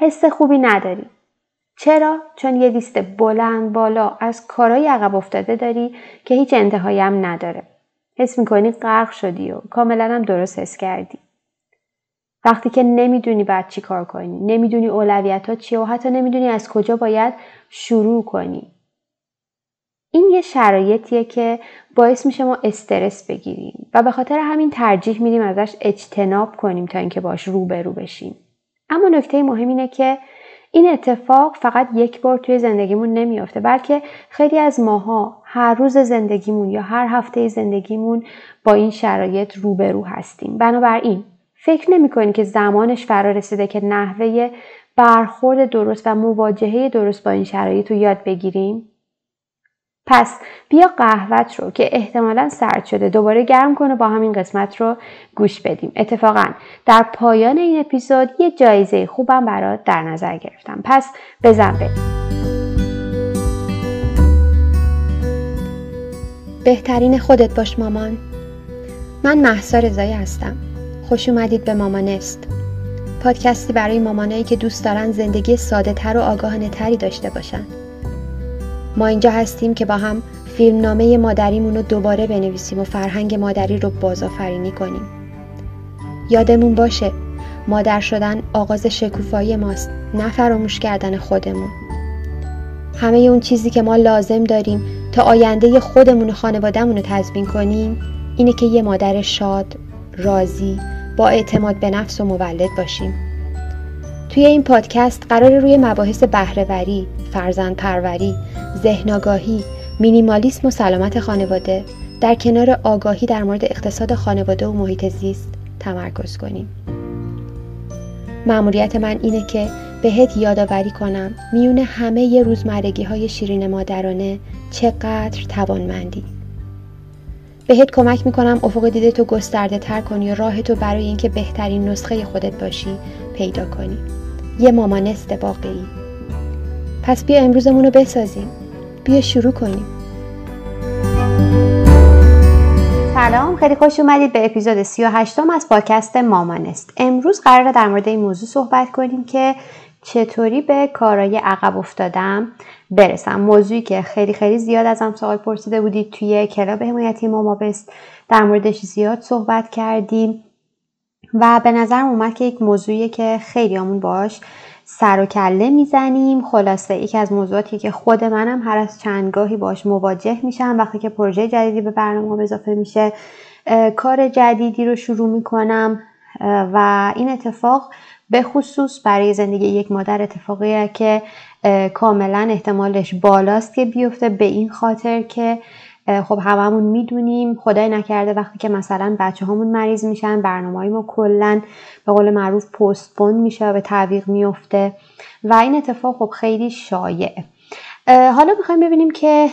حس خوبی نداری. چرا؟ چون یه لیست بلند بالا از کارهای عقب افتاده داری که هیچ انتهایی هم نداره. حس می‌کنی غرق شدی و کاملا هم درست حس کردی. وقتی که نمی‌دونی بعد چی کار کنی نمی‌دونی اولویت ها چیه و حتی نمی‌دونی از کجا باید شروع کنی. این یه شرایطیه که باعث میشه ما استرس بگیریم و به خاطر همین ترجیح میدیم ازش اجتناب کنیم تا اینکه باش روبرو بشیم. اما نکته مهم اینه که این اتفاق فقط یک بار توی زندگیمون نمیافته بلکه خیلی از ماها هر روز زندگیمون یا هر هفته زندگیمون با این شرایط روبرو هستیم. بنابراین فکر نمی که زمانش فرا رسیده که نحوه برخورد درست و مواجهه درست با این شرایط رو یاد بگیریم؟ پس بیا قهوت رو که احتمالا سرد شده دوباره گرم کنه با همین قسمت رو گوش بدیم. اتفاقا در پایان این اپیزود یه جایزه خوبم برات در نظر گرفتم. پس بزن بریم. بهترین خودت باش مامان. من محسا رضایی هستم. خوش اومدید به مامانست پادکستی برای مامانایی که دوست دارن زندگی ساده تر و آگاهانه تری داشته باشن. ما اینجا هستیم که با هم فیلمنامه مادریمون رو دوباره بنویسیم و فرهنگ مادری رو بازآفرینی کنیم یادمون باشه مادر شدن آغاز شکوفایی ماست نه فراموش کردن خودمون همه اون چیزی که ما لازم داریم تا آینده خودمون و خانوادهمون رو تضمین کنیم اینه که یه مادر شاد، راضی، با اعتماد به نفس و مولد باشیم. توی این پادکست قرار روی مباحث بهرهوری، فرزند پروری، ذهن آگاهی، مینیمالیسم و سلامت خانواده در کنار آگاهی در مورد اقتصاد خانواده و محیط زیست تمرکز کنیم. معمولیت من اینه که بهت یادآوری کنم میون همه ی روزمرگی های شیرین مادرانه چقدر توانمندی. بهت کمک می‌کنم افق دیده تو گسترده تر کنی و راه تو برای اینکه بهترین نسخه خودت باشی پیدا کنی. یه مامانست واقعی. پس بیا امروزمون رو بسازیم. بیا شروع کنیم. سلام خیلی خوش اومدید به اپیزود 38 از پادکست مامانست امروز قراره در مورد این موضوع صحبت کنیم که چطوری به کارهای عقب افتادم برسم. موضوعی که خیلی خیلی زیاد ازم سوال پرسیده بودید. توی کلاب حمایتی مامابست در موردش زیاد صحبت کردیم. و به نظرم اومد که یک موضوعیه که خیلی همون باش سر و کله می‌زنیم. خلاصه یکی از موضوعاتی که خود منم هر از چندگاهی باش مواجه میشم وقتی که پروژه جدیدی به برنامه اضافه میشه کار جدیدی رو شروع می‌کنم و این اتفاق به خصوص برای زندگی یک مادر اتفاقیه که کاملا احتمالش بالاست که بیفته. به این خاطر که خب هممون می‌دونیم. خدای نکرده وقتی که مثلا بچه همون مریض میشن برنامه ما کلا به قول معروف پستپون میشه و به تعویق میفته و این اتفاق خب خیلی شایعه. حالا می‌خوایم ببینیم که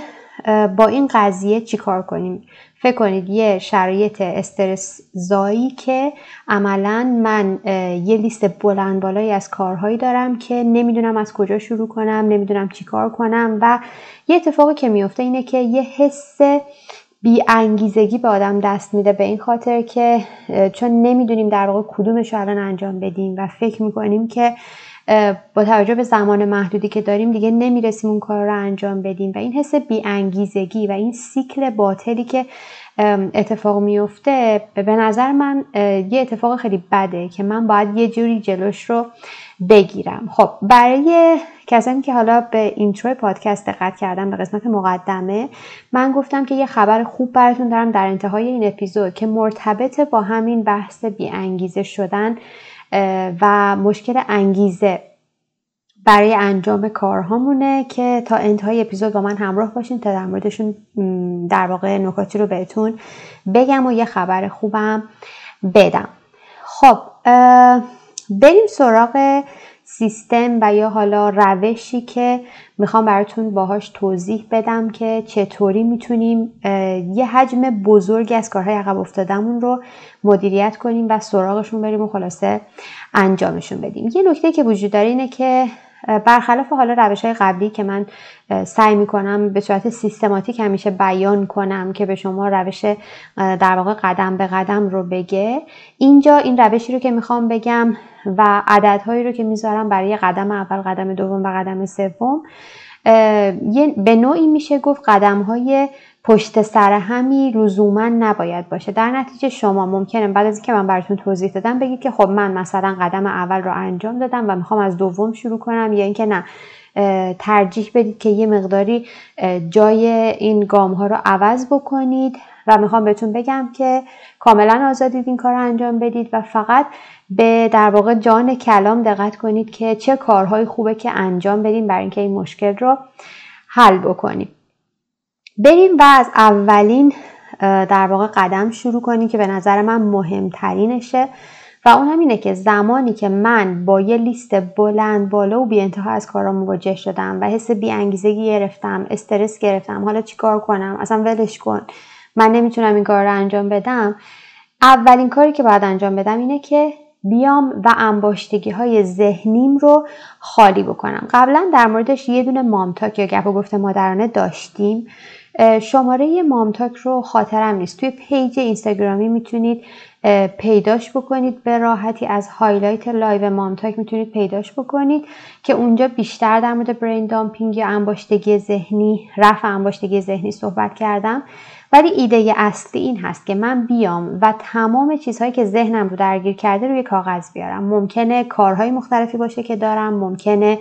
با این قضیه چیکار کنیم. فکر کنید یه شرایط استرس زایی که عملا من یه لیست بلند بالایی از کارهایی دارم که نمی‌دونم از کجا شروع کنم نمی‌دونم چی کار کنم و یه اتفاقی که میفته اینه که یه حس بی انگیزگی به آدم دست میده به این خاطر که چون نمی‌دونیم در واقع کدومش رو الان انجام بدیم و فکر می‌کنیم که با توجه به زمان محدودی که داریم دیگه نمی‌رسیم اون کار رو انجام بدیم. و این حس بیانگیزگی و این سیکل باطلی که اتفاق میفته به نظر من یه اتفاق خیلی بده که من باید یه جوری جلوش رو بگیرم. خب برای کسانی که حالا به اینترو پادکست دقت کردم به قسمت مقدمه من گفتم که یه خبر خوب براتون دارم در انتهای این اپیزود که مرتبط با همین بحث بیانگیزه شدن و مشکل انگیزه برای انجام کارهامونه که تا انتهای اپیزود با من همراه باشین تا در موردشون در واقع نکاتی رو بهتون بگم و یه خبر خوبم بدم. خب بریم سراغ سیستم و یا حالا روشی که می‌خوام براتون باهاش توضیح بدم که چطوری می‌تونیم یه حجم بزرگی از کارهای عقب افتادمون رو مدیریت کنیم و سراغشون بریم و خلاصه انجامشون بدیم. یه نکته که وجود داره اینه که برخلاف حالا روش های قبلی که من سعی می‌کنم به صورت سیستماتیک همیشه بیان کنم که به شما روش در واقع قدم به قدم رو بگه اینجا این روشی رو که می‌خوام بگم و عددهایی رو که می‌ذارم برای قدم اول قدم دوم و قدم سوم به نوعی میشه گفت قدم های پشت سر همی لزوما نباید باشه. در نتیجه شما ممکنه بعد از اینکه من براتون توضیح دادم بگید که خب من مثلا قدم اول رو انجام دادم و می‌خوام از دوم شروع کنم یا اینکه نه ترجیح بدید که یه مقداری جای این گام ها رو عوض بکنید و می‌خوام بهتون بگم که کاملا آزادید این کار رو انجام بدید و فقط به در واقع جان کلام دقت کنید که چه کارهای خوبه که انجام بدیم برای اینکه این مشکل رو حل بکنیم. بریم و از اولین در واقع قدم شروع کنیم که به نظر من مهمترینشه. و اون هم اینه که زمانی که من با یه لیست بلند بالا و بی انتها از کارا مواجه شدم و حس بی انگیزگی گرفتم استرس گرفتم حالا چیکار کنم اصلا ولش کن من نمی‌تونم این کار رو انجام بدم اولین کاری که باید انجام بدم اینه که بیام و انباشتگی های ذهنیم رو خالی بکنم. قبلا در موردش یه دونه مامتاک یا گپ و گفته مادرانه داشتیم. شماره مامتاک رو خاطرم نیست. توی page اینستاگرامی می‌تونید پیداش بکنید. به راحتی از highlight live مامتاک می‌تونید پیداش بکنید که اونجا بیشتر در مورد brain dumping یا انباشتگی ذهنی رفع انباشتگی ذهنی صحبت کردم. ولی ایده اصلی این هست که من بیام و تمام چیزهایی که ذهنم رو درگیر کرده روی کاغذ بیارم. ممکنه کارهای مختلفی باشه که دارم ممکنه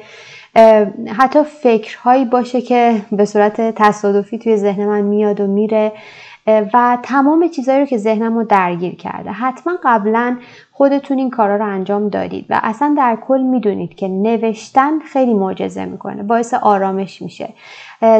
حتی فکرهایی باشه که به صورت تصادفی توی ذهن من میاد و میره و تمام چیزهایی رو که ذهنم رو درگیر کرده. حتما قبلا خودتون این کارا رو انجام دادید و اصلا در کل می‌دونید که نوشتن خیلی معجزه می‌کنه باعث آرامش میشه.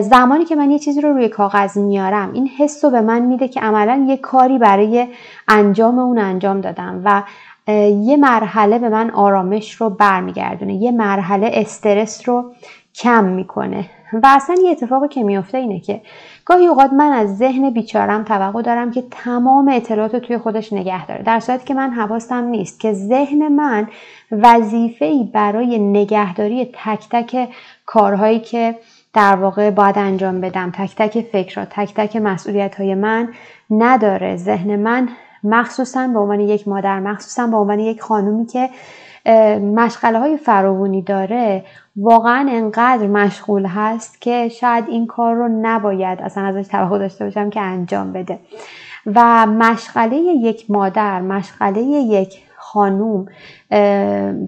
زمانی که من یه چیزی رو روی کاغذ میارم این حس رو به من میده که عملا یه کاری برای انجام اون انجام دادم و یه مرحله به من آرامش رو برمیگردونه. یه مرحله استرس رو کم می‌کنه. و اصلا یه اتفاقی که میفته اینه که گاهی اوقات من از ذهن بیچارم توقع دارم که تمام اطلاعات رو توی خودش نگه داره. در صورتی که من حواستم نیست که ذهن من وظیفه برای نگهداری تک تک کارهایی که در واقع باید انجام بدم تک تک فکرها تک تک مسئولیت های من نداره. ذهن من مخصوصا به عنوان یک مادر مخصوصا به عنوان یک خانومی که مشغله های فراوانی داره واقعا انقدر مشغول هست که شاید این کار رو نباید اصلا ازش توقع داشته باشم که انجام بده. و مشغله یک مادر مشغله یک خانوم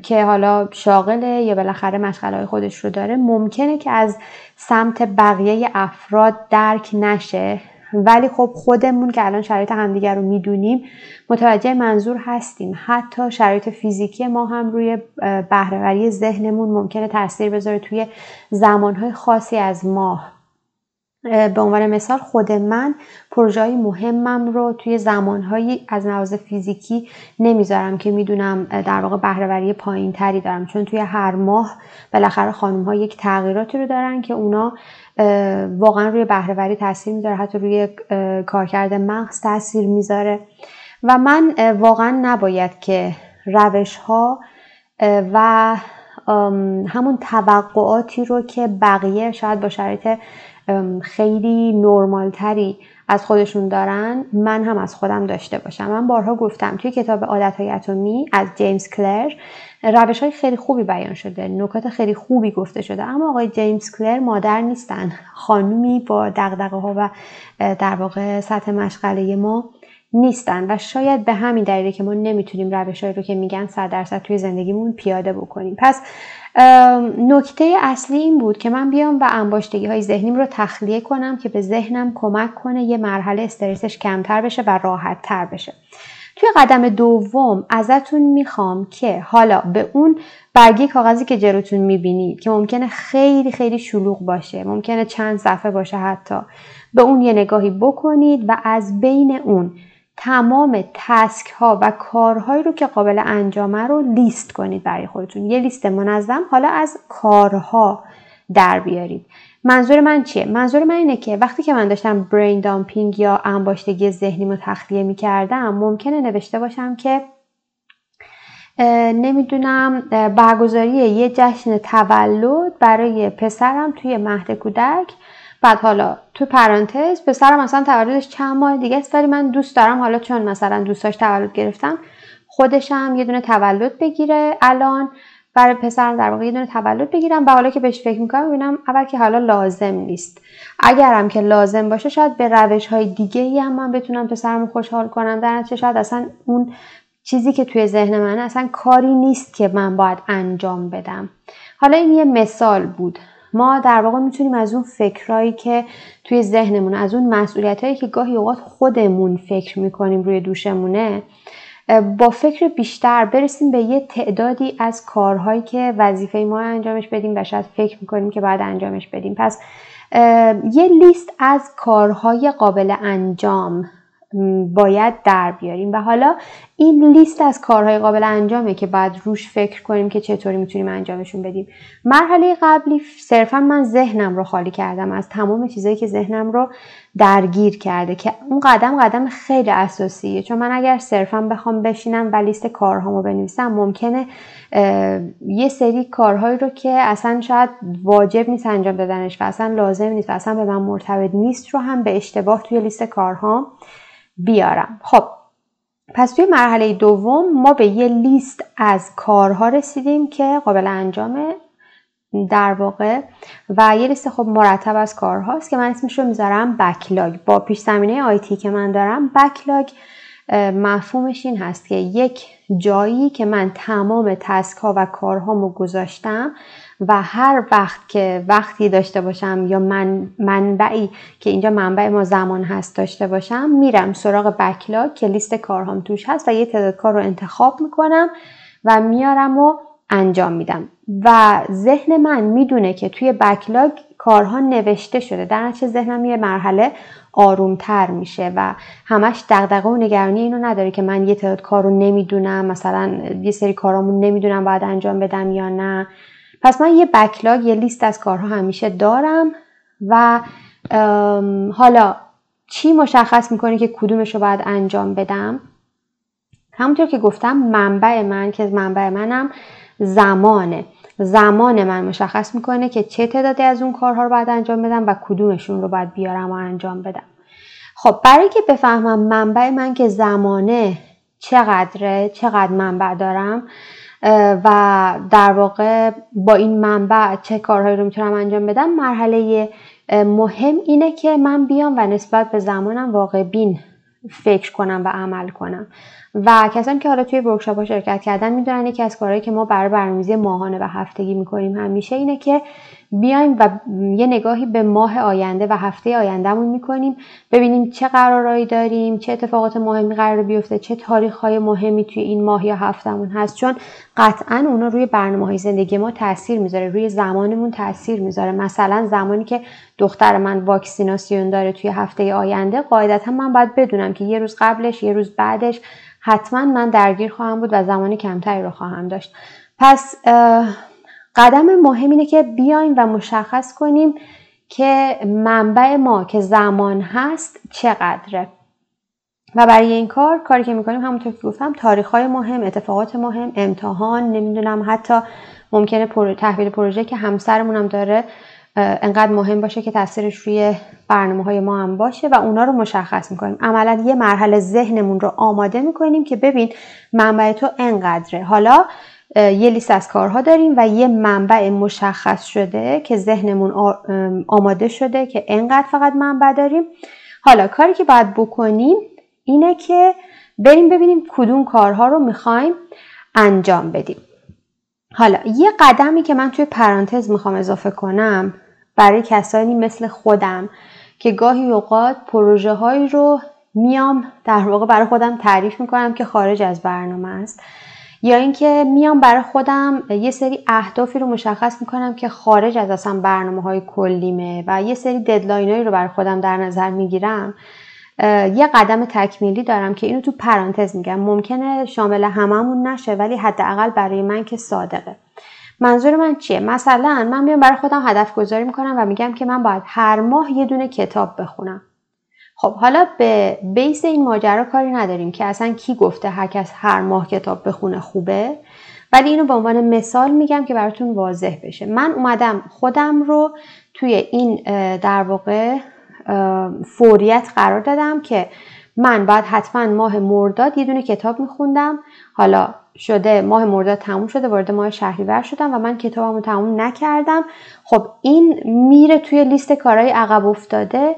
که حالا شاغله یا بالاخره مشغله خودش رو داره ممکنه که از سمت بقیه افراد درک نشه. ولی خب خودمون که الان شرایط همدیگر رو می‌دونیم متوجه منظور هستیم. حتی شرایط فیزیکی ما هم روی بهرهوری ذهنمون ممکنه تاثیر بذاره توی زمانهای خاصی از ماه. به عنوان مثال خود من پروژه های مهمم رو توی زمانهایی از لحاظ فیزیکی نمی‌ذارم که می‌دونم در واقع بهرهوری پایین تری دارم. چون توی هر ماه بالاخره خانم ها یک تغییراتی رو دارن که اونا واقعا روی بهرهوری تاثیر می‌ذاره. حتی روی کارکرد مغز تاثیر می‌ذاره. و من واقعا نباید که روش ها و همون توقعاتی رو که بقیه شاید با شرایط خیلی نرمال تری از خودشون دارن من هم از خودم داشته باشم. من بارها گفتم توی کتاب عادت های اتمی از جیمز کلر روش های خیلی خوبی بیان شده نکات خیلی خوبی گفته شده. اما آقای جیمز کلر مادر نیستن. خانومی با دقدقه ها و در واقع سطح مشغله ما نیستن و شاید به همین دلیله که ما نمی‌تونیم روشهایی رو که میگن صد درصد توی زندگیمون پیاده بکنیم. پس نکته اصلی این بود که من بیام و انباشتگی های ذهنیم رو تخلیه کنم که به ذهنم کمک کنه یه مرحله استرسش کمتر بشه و راحت تر بشه. توی قدم دوم ازتون می‌خوام که حالا به اون برگی کاغذی که جلوتون می‌بینید که ممکنه خیلی خیلی شلوغ باشه ممکنه چند صفحه باشه حتی به اون یه نگاهی بکنید و از بین اون تمام تسک ها و کارهایی رو که قابل انجامه رو لیست کنید برای خودتون. یه لیست منظم حالا از کارها در بیارید. منظور من چیه؟ منظور من اینه که وقتی که من داشتم برین دامپینگ یا انباشتگی ذهنی رو تخلیه می کردم ممکنه نوشته باشم که نمی‌دونم برگزاری یه جشن تولد برای پسرم توی مهد کودک. بعد حالا تو پرانتز پسرم مثلا تولدش چند ماه دیگه است ولی من دوست دارم حالا چون مثلا دوستاش تولد گرفتم خودشم یه دونه تولد بگیره الان برای پسرم در واقع یه دونه تولد بگیرم و حالا که بهش فکر می‌کنم ببینم اول که حالا لازم نیست. اگرم که لازم باشه شاید به روش های دیگه ای هم من بتونم پسرم خوشحال کنم. در نتیجه شاید اصلا اون چیزی که توی ذهن من اصلا کاری نیست که من باید انجام بدم. حالا این یه مثال بود. ما در واقع می‌تونیم از اون فکرهایی که توی ذهنمون از اون مسئولیت هایی که گاهی اوقات خودمون فکر می‌کنیم روی دوشمونه با فکر بیشتر برسیم به یه تعدادی از کارهایی که وظیفه ما انجامش بدیم و شاید فکر می‌کنیم که باید انجامش بدیم. پس یه لیست از کارهای قابل انجام باید در بیاریم. و حالا این لیست از کارهای قابل انجامه که باید روش فکر کنیم که چطوری می‌تونیم انجامشون بدیم. مرحله قبلی صرفا من ذهنم رو خالی کردم از تمام چیزایی که ذهنم رو درگیر کرده که اون قدم قدم خیلی اساسیه. چون من اگر صرفا بخوام بشینم و لیست کارهامو بنویسم ممکنه یه سری کارهایی رو که اصلا شاید واجب نیست انجام دادنش و اصلا لازم نیست و اصلا به من مرتبط نیست رو هم به اشتباه توی لیست کارهام بیارم. خب پس توی مرحله دوم ما به یه لیست از کارها رسیدیم که قابل انجامه در واقع و یه لیست خب مرتب از کارهاست که من اسمش رو می‌ذارم بکلاگ با پیش زمینه آیتی که من دارم بکلاگ مفهومش این هست که یک جایی که من تمام تسک و کارهامو گذاشتم و هر وقت که وقتی داشته باشم یا من منبعی که اینجا منبع ما زمان هست داشته باشم میرم سراغ بکلاگ که لیست کارهام توش هست و یه تعداد کار رو انتخاب می‌کنم و میارم و انجام میدم. و ذهن من می‌دونه که توی بکلاگ کارها نوشته شده. در نتیجه ذهنم یه مرحله آرومتر میشه و همش دغدغه و نگرانی اینو نداره که من یه تعداد کار رو نمی‌دونم. مثلا یه سری کارامون نمی‌دونم باید انجام بدم یا نه. پس من یه بکلاگ یه لیست از کارها همیشه دارم و حالا چی مشخص می‌کنه که کدومش رو باید انجام بدم؟ همونطور که گفتم منبع من که منبع منم زمانه. زمان من مشخص می‌کنه که چه تعدادی از اون کارها رو باید انجام بدم و کدومشون رو باید بیارم و انجام بدم. خب برای که بفهمم منبع من که زمانه چقدره چقدر منبع دارم و در واقع با این منبع چه کارهایی رو می‌تونم انجام بدم مرحله مهم اینه که من بیام و نسبت به زمانم واقع بین فکر کنم و عمل کنم. و کسانی که حالا توی ورکشاپ ها شرکت کردن می‌دونن یکی از کارهایی که ما برای برنامه‌ریزی ماهانه و هفتگی می‌کنیم همیشه اینه که بیایم و یه نگاهی به ماه آینده و هفته آیندهمون می‌کنیم. ببینیم چه قرارهایی داریم چه اتفاقات مهمی قرار بیفته چه تاریخ های مهمی توی این ماه یا هفتهمون هست. چون قطعا اونا روی برنامه های زندگی ما تاثیر می‌ذاره روی زمانمون تاثیر می‌ذاره. مثلا زمانی که دختر من واکسیناسیون داره توی هفته آینده قاعدتا من باید بدونم که یه روز قبلش یه روز بعدش حتما من درگیر خواهم بود و زمان کمتری رو خواهم داشت. پس قدم مهم اینه که بیایم و مشخص کنیم که منبع ما که زمان هست چقدره. و برای این کار کاری که می‌کنیم همونطور که گفتم تاریخ های مهم اتفاقات مهم امتحان نمی‌دونم حتی ممکنه تحویل پروژه که همسرمون هم داره انقدر مهم باشه که تاثیرش روی برنامه های ما هم باشه و اونا رو مشخص می‌کنیم. عملا یه مرحله ذهنمون رو آماده می‌کنیم که ببین منبع تو انقدره. حالا یه لیست از کارها داریم و یه منبع مشخص شده که ذهنمون آماده شده که انقدر فقط منبع داریم. حالا کاری که باید بکنیم اینه که بریم ببینیم کدوم کارها رو می‌خوایم انجام بدیم. حالا یه قدمی که من توی پرانتز می‌خوام اضافه کنم برای کسانی مثل خودم که گاهی اوقات پروژه هایی رو میام در واقع برای خودم تعریف می‌کنم که خارج از برنامه است. یا اینکه میام برای خودم یه سری اهدافی رو مشخص می‌کنم که خارج از اصلا برنامه های کلیمه و یه سری ددلاین رو برای خودم در نظر می‌گیرم یه قدم تکمیلی دارم که اینو تو پرانتز میگم. ممکنه شامل هممون نشه ولی حداقل برای من که صادقه. منظور من چیه؟ مثلا من میام برای خودم هدف گذاری می‌کنم و میگم که من باید هر ماه یه دونه کتاب بخونم. خب حالا به بیس این ماجرا کاری نداریم که اصلا کی گفته هر کس هر ماه کتاب بخونه خوبه. ولی اینو به عنوان مثال میگم که براتون واضح بشه. من اومدم خودم رو توی این در واقع فوریت قرار دادم که من باید حتما ماه مرداد یه دونه کتاب میخوندم. حالا شده ماه مرداد تموم شده وارد ماه شهریور شدم و من کتابمو تموم نکردم. خب این میره توی لیست کارهای عقب افتاده.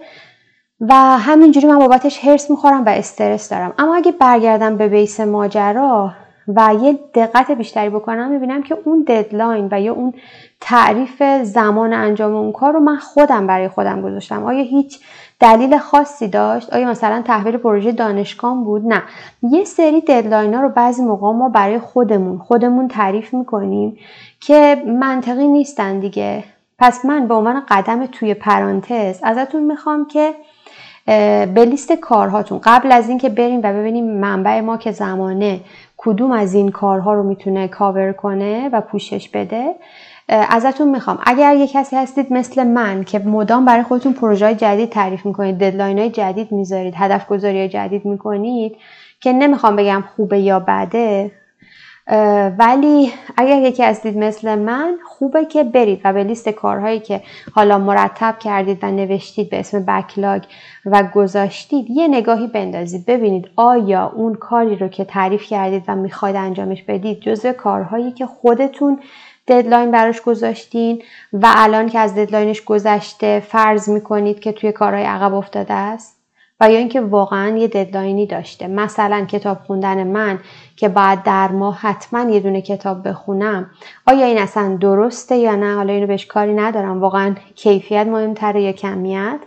و همینجوری من بابتش حرص می‌خورم و استرس دارم. اما اگه برگردم به base ماجرا و یه دقت بیشتری بکنم می‌بینم که اون deadline و یا اون تعریف زمان انجام اون کار رو من خودم برای خودم گذاشتم. آیا هیچ دلیل خاصی داشت؟ آیا مثلا تحویل پروژه دانشگاه بود؟ نه. یه سری ددلاین ها رو بعضی موقع ما برای خودمون خودمون تعریف می‌کنیم که منطقی نیستن دیگه. پس من به عنوان قدم توی پرانتز ازتون می‌خوام که به لیست کارهاتون. قبل از اینکه بریم و ببینیم منبع ما که زمانه کدوم از این کارها رو می‌تونه کاور کنه و پوشش بده ازتون می‌خوام. اگر یه کسی هستید مثل من که مدام برای خودتون پروژه جدید تعریف می‌کنید deadline های جدید می‌ذارید هدف گذاری جدید می‌کنید که نمی‌خوام بگم خوبه یا بده ولی اگر یکی هستید مثل من خوبه که برید و به لیست کارهایی که حالا مرتب کردید و نوشتید به اسم backlog و گذاشتید یه نگاهی بندازید. ببینید آیا اون کاری رو که تعریف کردید و می‌خواید انجامش بدید جزء کارهایی که خودتون deadline براش گذاشتین و الان که از deadline ش گذشته فرض می‌کنید که توی کارهای عقب افتاده است؟ و یا اینکه واقعا یه deadline ی داشته. مثلا کتاب خوندن من که باید در ماه حتما یه دونه کتاب بخونم آیا این اصلا درسته یا نه؟ حالا اینو بهش کاری ندارم. واقعا کیفیت مهمتره یا کمیت؟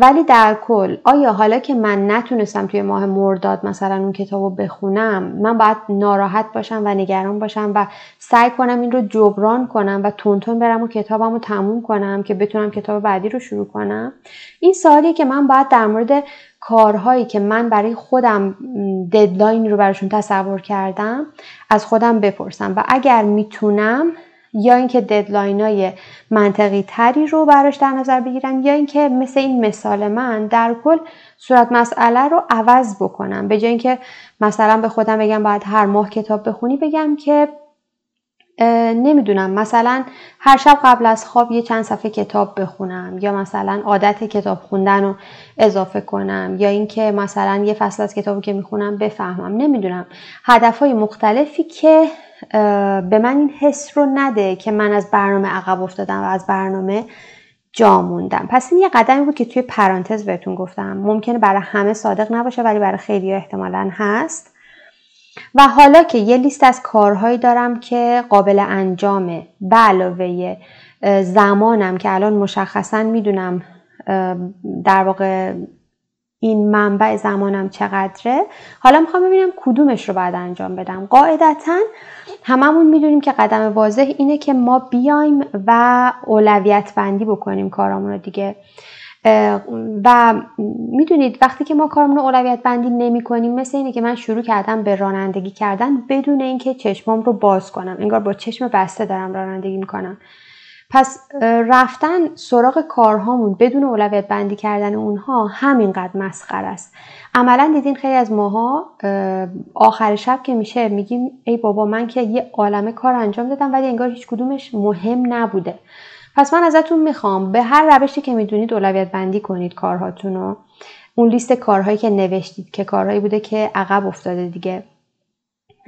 ولی در کل آیا حالا که من نتونستم توی ماه مرداد مثلا اون کتاب رو بخونم من باید ناراحت باشم و نگران باشم و سعی کنم این رو جبران کنم و تندتند برم و کتابم رو تموم کنم که بتونم کتاب بعدی رو شروع کنم؟ این سوالیه که من باید در مورد کارهایی که من برای خودم deadline رو براشون تصور کردم از خودم بپرسم. و اگر می‌تونم یا اینکه deadline های منطقی تری رو براش در نظر بگیرم یا اینکه مثل این مثال من در کل صورت مسئله رو عوض بکنم به جای اینکه مثلا به خودم بگم باید هر ماه کتاب بخونی بگم که نمی‌دونم. مثلا هر شب قبل از خواب یه چند صفحه کتاب بخونم یا مثلا عادت کتاب خوندن رو اضافه کنم یا اینکه مثلا یه فصل از کتابی که می‌خونم بفهمم. نمی‌دونم. هدف های مختلفی که به من این حس رو نده که من از برنامه عقب افتادم و از برنامه جا موندم. پس این یه قدمی بود که توی پرانتز بهتون گفتم. ممکنه برای همه صادق نباشه ولی برای خیلی احتمالا هست. و حالا که یه لیست از کارهایی دارم که قابل انجامه به علاوه زمانم که الان مشخصا می‌دونم در واقع این منبع زمانم چقدره. حالا می‌خوام ببینم کدومش رو بعد انجام بدم. قاعدتا هممون می‌دونیم که قدم واضح اینه که ما بیایم و اولویت بندی بکنیم کارامون رو دیگه. و می‌دونید وقتی که ما کارمون رو اولویت بندی نمی کنیم مثل اینه که من شروع کردم به رانندگی کردن بدون اینکه چشمام رو باز کنم. انگار با چشم بسته دارم رانندگی می‌کنم. پس رفتن سراغ کارهامون بدون اولویت بندی کردن اونها همینقدر مسخر است. عملا دیدین خیلی از ماها آخر شب که میشه میگیم ای بابا من که یه عالمه کار انجام دادم ولی انگار هیچ کدومش مهم نبوده. پس من ازتون می‌خوام به هر روشی که می‌دونید اولویت بندی کنید کارهاتون رو اون لیست کارهایی که نوشتید که کارهایی بوده که عقب افتاده دیگه.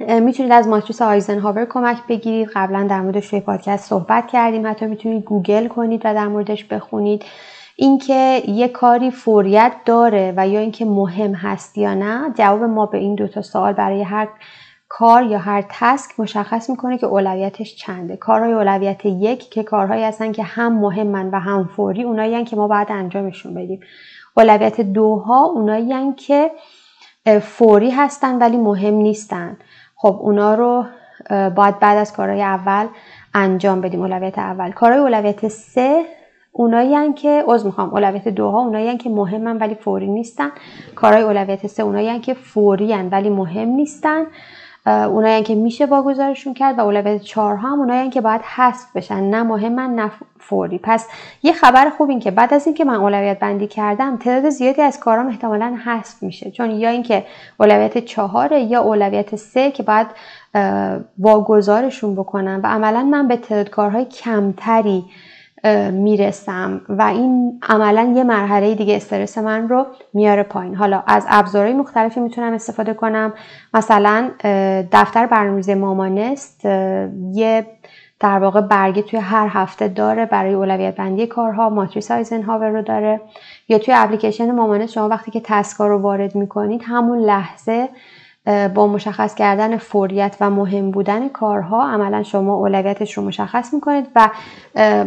می‌تونید از ماتریس آیزنهاور کمک بگیرید. قبلا در موردش توی پادکست صحبت کردیم. حتی می‌تونید گوگل کنید و در موردش بخونید. اینکه یه کاری فوریت داره و یا اینکه مهم هست یا نه جواب ما به این دوتا سوال برای هر کار یا هر task مشخص می‌کنه که اولویتش چنده. کارهای اولویت یک که کارهایی هستن که هم مهمن و هم فوری اونایی که ما باید انجامشون بدیم. اولویت دوها اونایی که فوری هستن ولی مهم نیستن. خب اونا رو باید بعد از کارهای اول انجام بدیم اولویت اول. کارهای اولویت سه اونایی که عذر می‌خوام اولویت دوها اونایی که مهمن ولی فوری نیستن. کارهای اولویت سه اونایی که فوری ولی مهم نیستن. اونایی که میشه واگذارشون کرد و اولویت چهار هم اونایی که باید حذف بشن نه مهمن نه فوری. پس یه خبر خوب این که بعد از اینکه من اولویت بندی کردم تعداد زیادی از کارام احتمالا حذف میشه. چون یا اینکه اولویت چهاره یا اولویت سه که باید واگذارشون بکنم و عملا من به تعداد کارهای کمتری می‌رسم و این عملا یه مرحله دیگه استرس من رو میاره پایین. حالا از ابزارهای مختلفی می‌تونم استفاده کنم. مثلا دفتر برنامه‌ریزی مامانست. یه در واقع برگه توی هر هفته داره برای اولویت بندی کارها ماتریس آیزنهاور رو داره. یا توی اپلیکیشن مامانست شما وقتی که تسکا رو وارد می‌کنید همون لحظه با مشخص کردن فوریت و مهم بودن کارها عملا شما اولویتش رو مشخص می‌کنید و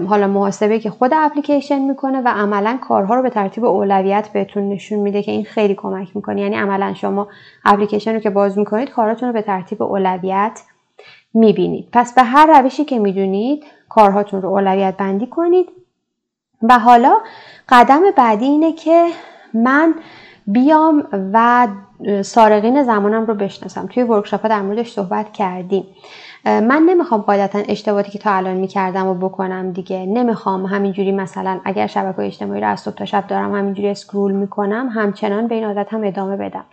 حالا محاسبه که خود اپلیکیشن می‌کنه و عملا کارها رو به ترتیب اولویت بهتون نشون میده که این خیلی کمک می‌کنه. یعنی عملا شما اپلیکیشن رو که باز می‌کنید کاراتون رو به ترتیب اولویت می‌بینید. پس به هر روشی که می‌دونید کارهاتون رو اولویت بندی کنید. و حالا قدم بعدی اینه که من بیام و سارقین زمانم رو بشناسم. توی ورکشاپ در موردش صحبت کردیم. من نمی‌خوام قاعدتا اشتباهاتی که تا الان می‌کردم و بکنم دیگه. نمی‌خوام همینجوری مثلا اگر شبکه اجتماعی رو از صبح تا شب دارم همینجوری اسکرول می‌کنم همچنان به این عادت هم ادامه بدم.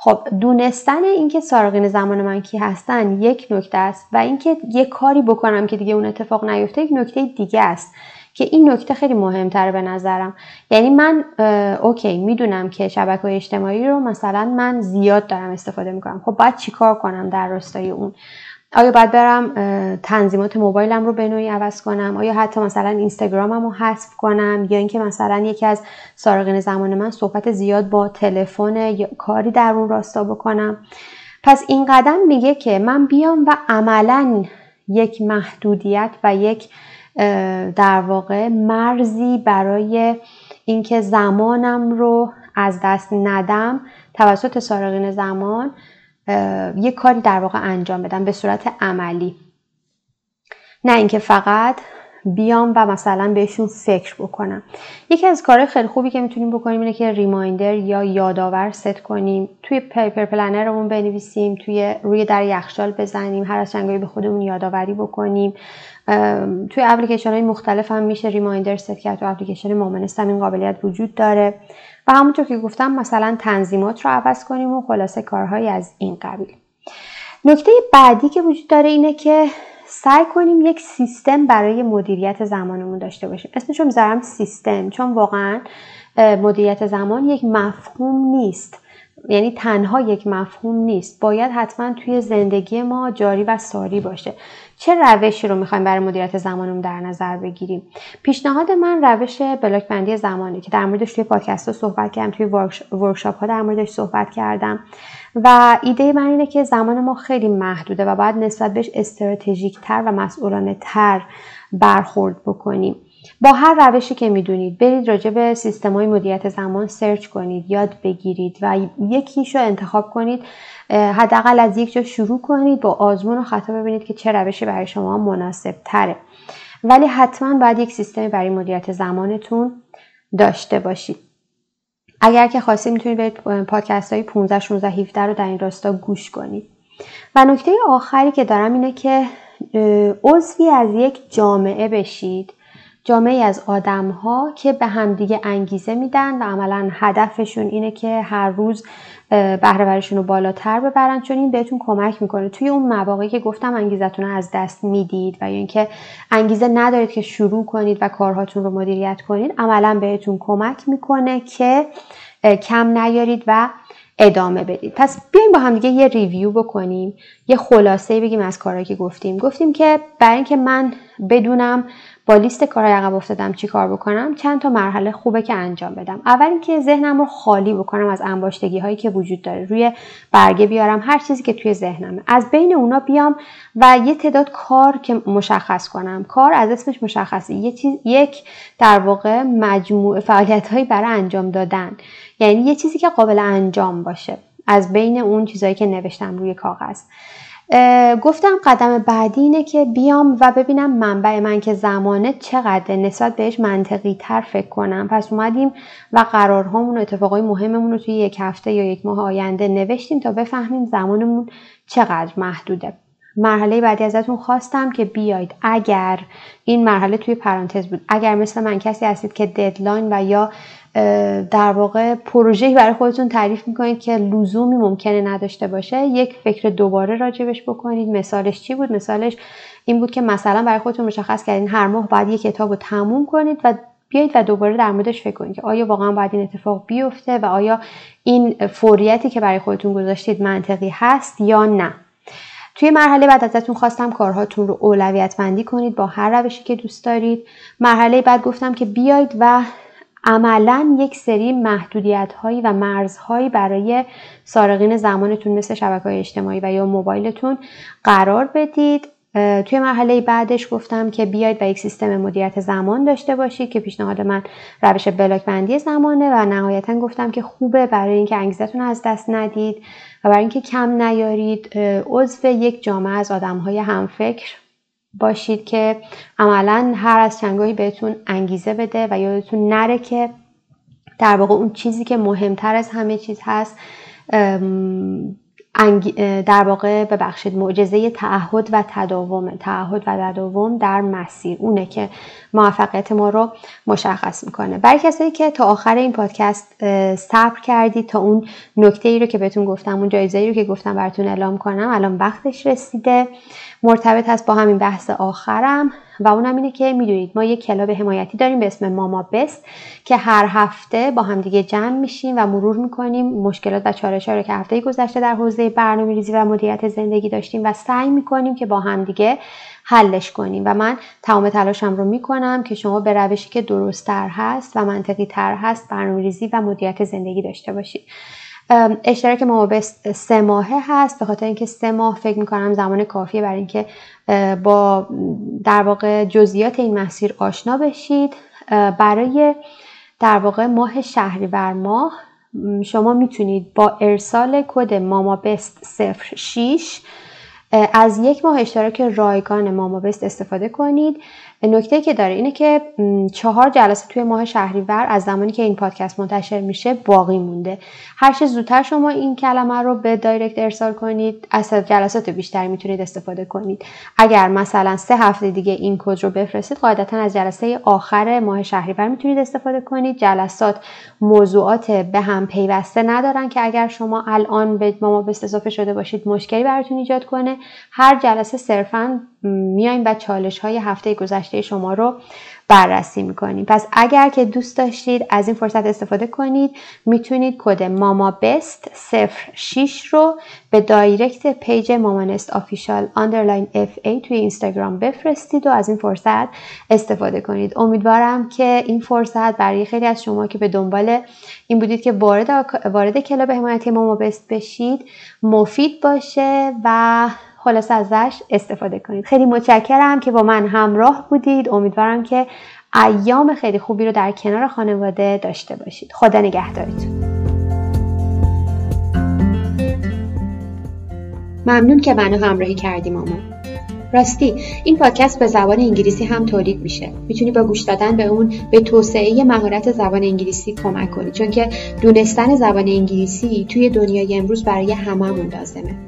خب دونستن اینکه سارقین زمان من کی هستن یک نکته است و اینکه یک کاری بکنم که دیگه اون اتفاق نیفته یک نکته دیگه است. که این نکته خیلی مهمتره به نظرم. یعنی من اوکی می‌دونم که شبکه اجتماعی رو مثلا من زیاد دارم استفاده می‌کنم. خب باید چیکار کنم در راستای اون؟ آیا باید برم تنظیمات موبایلم رو به نوعی عوض کنم؟ آیا حتی مثلا اینستاگرامم رو حذف کنم؟ یا اینکه مثلا یکی از سارقین زمان من صحبت زیاد با تلفن یا کاری در اون راستا بکنم؟ پس این قدم میگه که من بیام و عملا یک محدودیت و یک در واقع مرزی برای اینکه زمانم رو از دست ندم توسط سارقین زمان یک کاری در واقع انجام بدم به صورت عملی. نه اینکه فقط بیام و مثلا بهشون فکر بکنم. یکی از کارهای خیلی خوبی که می‌تونیم بکنیم اینه که reminder یا یادآور ست کنیم. توی paper planner مون بنویسیم توی روی در یخچال بزنیم هر از چندگاهی به خودمون یادآوری بکنیم. توی اپلیکیشن های مختلف هم میشه reminder set کرد. تو اپلیکیشن مامانست هم این قابلیت وجود داره. و همونطور که گفتم مثلا تنظیمات رو عوض کنیم و خلاصه کارهایی از این قبیل. نکته بعدی که وجود داره اینه که سعی کنیم یک سیستم برای مدیریت زمانمون داشته باشیم. اسمشو می‌ذارم سیستم چون واقعا مدیریت زمان یک مفهوم نیست. یعنی تنها یک مفهوم نیست. باید حتما توی زندگی ما جاری و ساری باشه. چه روشی رو می‌خوایم برای مدیریت زمانمون در نظر بگیریم؟ پیشنهاد من روش بلاک بندی زمانی که در موردش توی پادکست ها صحبت کردم توی ورکشاپ ها در موردش صحبت کردم و ایده من اینه که زمان ما خیلی محدوده و باید نسبت بهش استراتژیک تر و مسئولانه تر برخورد بکنیم. با هر روشی که می‌دونید برید راجع به سیستم های مدیریت زمان سرچ کنید یاد بگیرید و یکیش رو انتخاب کنید. حداقل از یک جا شروع کنید با آزمون و خطا ببینید که چه روشی برای شما مناسب تره ولی حتما باید یک سیستم برای مدیریت زمانتون داشته باشید. اگر که خواستید می‌تونید برید پادکست های 15 16 17 رو در این راستا گوش کنید. و نکته آخری که دارم اینه که عضوی از یک جامعه بشید. جامعه از آدم ها که به همدیگه انگیزه میدن و عملا هدفشون اینه که هر روز بهرهورشون رو بالاتر ببرن چون این بهتون کمک می‌کنه. توی اون مواقعی که گفتم انگیزتون رو از دست می‌دید و یا اینکه انگیزه ندارید که شروع کنید و کارهاتون رو مدیریت کنید عملا بهتون کمک می‌کنه که کم نیارید و ادامه بدید. پس بیایم با هم دیگه یه ریویو بکنیم یه خلاصه بگیم از کارهایی که گفتیم. گفتیم که برای اینکه من بدونم با لیست کارهای عقب افتادم چی کار بکنم چند تا مرحله خوبه که انجام بدم. اول اینکه ذهنم رو خالی بکنم از انباشتگی هایی که وجود داره روی برگه بیارم هر چیزی که توی ذهنمه. از بین اونا بیام و یه تعداد کار که مشخص کنم. کار از اسمش مشخصه یه چیز یک در واقع مجموعه فعالیت هایی برای انجام دادن. یعنی یه چیزی که قابل انجام باشه. از بین اون چیزهایی که نوشتم روی کاغذ. گفتم قدم بعدی اینه که بیام و ببینم منبع من که زمانه چقدر نسبت بهش منطقی تر فکر کنم. پس اومدیم و قرارهامون و اتفاقای مهممون رو توی یک هفته یا یک ماه آینده نوشتیم تا بفهمیم زمانمون چقدر محدوده. مرحله بعدی ازتون خواستم که بیاید. اگر این مرحله توی پرانتز بود اگر مثل من کسی هستید که ددلاین و یا در واقع پروژه‌ای برای خودتون تعریف می‌کنید که لزومی ممکنه نداشته باشه یک فکر دوباره راجبش بکنید. مثالش چی بود؟ مثالش این بود که مثلا برای خودتون مشخص کردین هر ماه باید یک کتاب رو تموم کنید و بیایید و دوباره در موردش فکر کنید که آیا واقعا باید این اتفاق بیفته و آیا این فوریتی که برای خودتون گذاشتید منطقی هست یا نه. توی مرحله بعد ازتون خواستم کارهاتون رو اولویت بندی کنید با هر روشی که دوست دارید. مرحله بعد گفتم که بیاید و عملا یک سری محدودیت هایی و مرزهایی برای سارقین زمانتون مثل شبکه های اجتماعی و یا موبایلتون قرار بدید. توی مرحله بعدش گفتم که بیاید و یک سیستم مدیریت زمان داشته باشید که پیشنهاد من روش بلاک بندی زمانه و نهایتا گفتم که خوبه برای اینکه انگیزتون از دست ندید و برای اینکه کم نیارید عضو یک جامعه از آدم های همفکر باشید که عملا هر از چنگاهی بهتون انگیزه بده و یادتون نره که در واقع اون چیزی که مهمتر از همه چیز هست در واقع ببخشید معجزه تعهد و تداوم. تعهد و تداوم در مسیر. اونه که موفقیت ما رو مشخص می‌کنه. برای کسایی که تا آخر این پادکست صبر کردید تا اون نکته ای رو که بهتون گفتم اون جایزه ای رو که گفتم براتون اعلام کنم الان وقتش رسیده. مرتبط هست با همین بحث آخرم. و اونم اینه که می‌دونید ما یک کلاب حمایتی داریم به اسم ماما بست که هر هفته با همدیگه جمع میشیم و مرور می‌کنیم. مشکلات و چالش رو که هفته گذشته در حوزه برنامه ریزی و مدیریت زندگی داشتیم و سعی می‌کنیم که با همدیگه حلش کنیم. و من تمام تلاشم رو می‌کنم که شما به روشی که درست تر هست و منطقی تر هست برنامه ریزی و مدیریت زندگی داشته باشید. اشتراک ما به سه ماهه هست. به خاطر اینکه سه ماه فکر می‌کنم زمان کافیه برای اینکه با در واقع جزئیات این مسیر آشنا بشید. برای در واقع ماه شهریور ماه شما می‌تونید با ارسال کد ماما بست 06 از یک ماه اشتراک رایگان ماما بست استفاده کنید. نکته که داره اینه که چهار جلسه توی ماه شهریور از زمانی که این پادکست منتشر میشه باقی مونده. هر چه زودتر شما این کلمه رو به دایرکت ارسال کنید از جلسات بیشتر می‌تونید استفاده کنید. اگر مثلا سه هفته دیگه این کد رو بفرستید قاعدتا از جلسه آخر ماه شهریور می‌تونید استفاده کنید. جلسات موضوعات به هم پیوسته ندارن که اگر شما الان به بست اضافه شده باشید مشکلی براتون ایجاد کنه. هر جلسه صرفا میایم و چالش های هفته گذشته شما رو بررسی می‌کنیم. پس اگر که دوست داشتید از این فرصت استفاده کنید می‌تونید کد مامانست 06 رو به direct page مامانست official underline fa توی اینستاگرام بفرستید و از این فرصت استفاده کنید. امیدوارم که این فرصت برای خیلی از شما که به دنبال این بودید که وارد وارد کلاب حمایتی ماما بست بشید مفید باشه و خلاصه ازش استفاده کنید. خیلی متشکرم که با من همراه بودید. امیدوارم که ایام خیلی خوبی رو در کنار خانواده داشته باشید. خدا نگهدارتون. ممنون که منو همراهی کردی مامان راستی این پادکست به زبان انگلیسی هم تولید میشه. می‌تونی با گوش دادن به اون به توسعه مهارت زبان انگلیسی کمک کنی. چون که دونستن زبان انگلیسی توی دنیای امروز برای هممون لازمه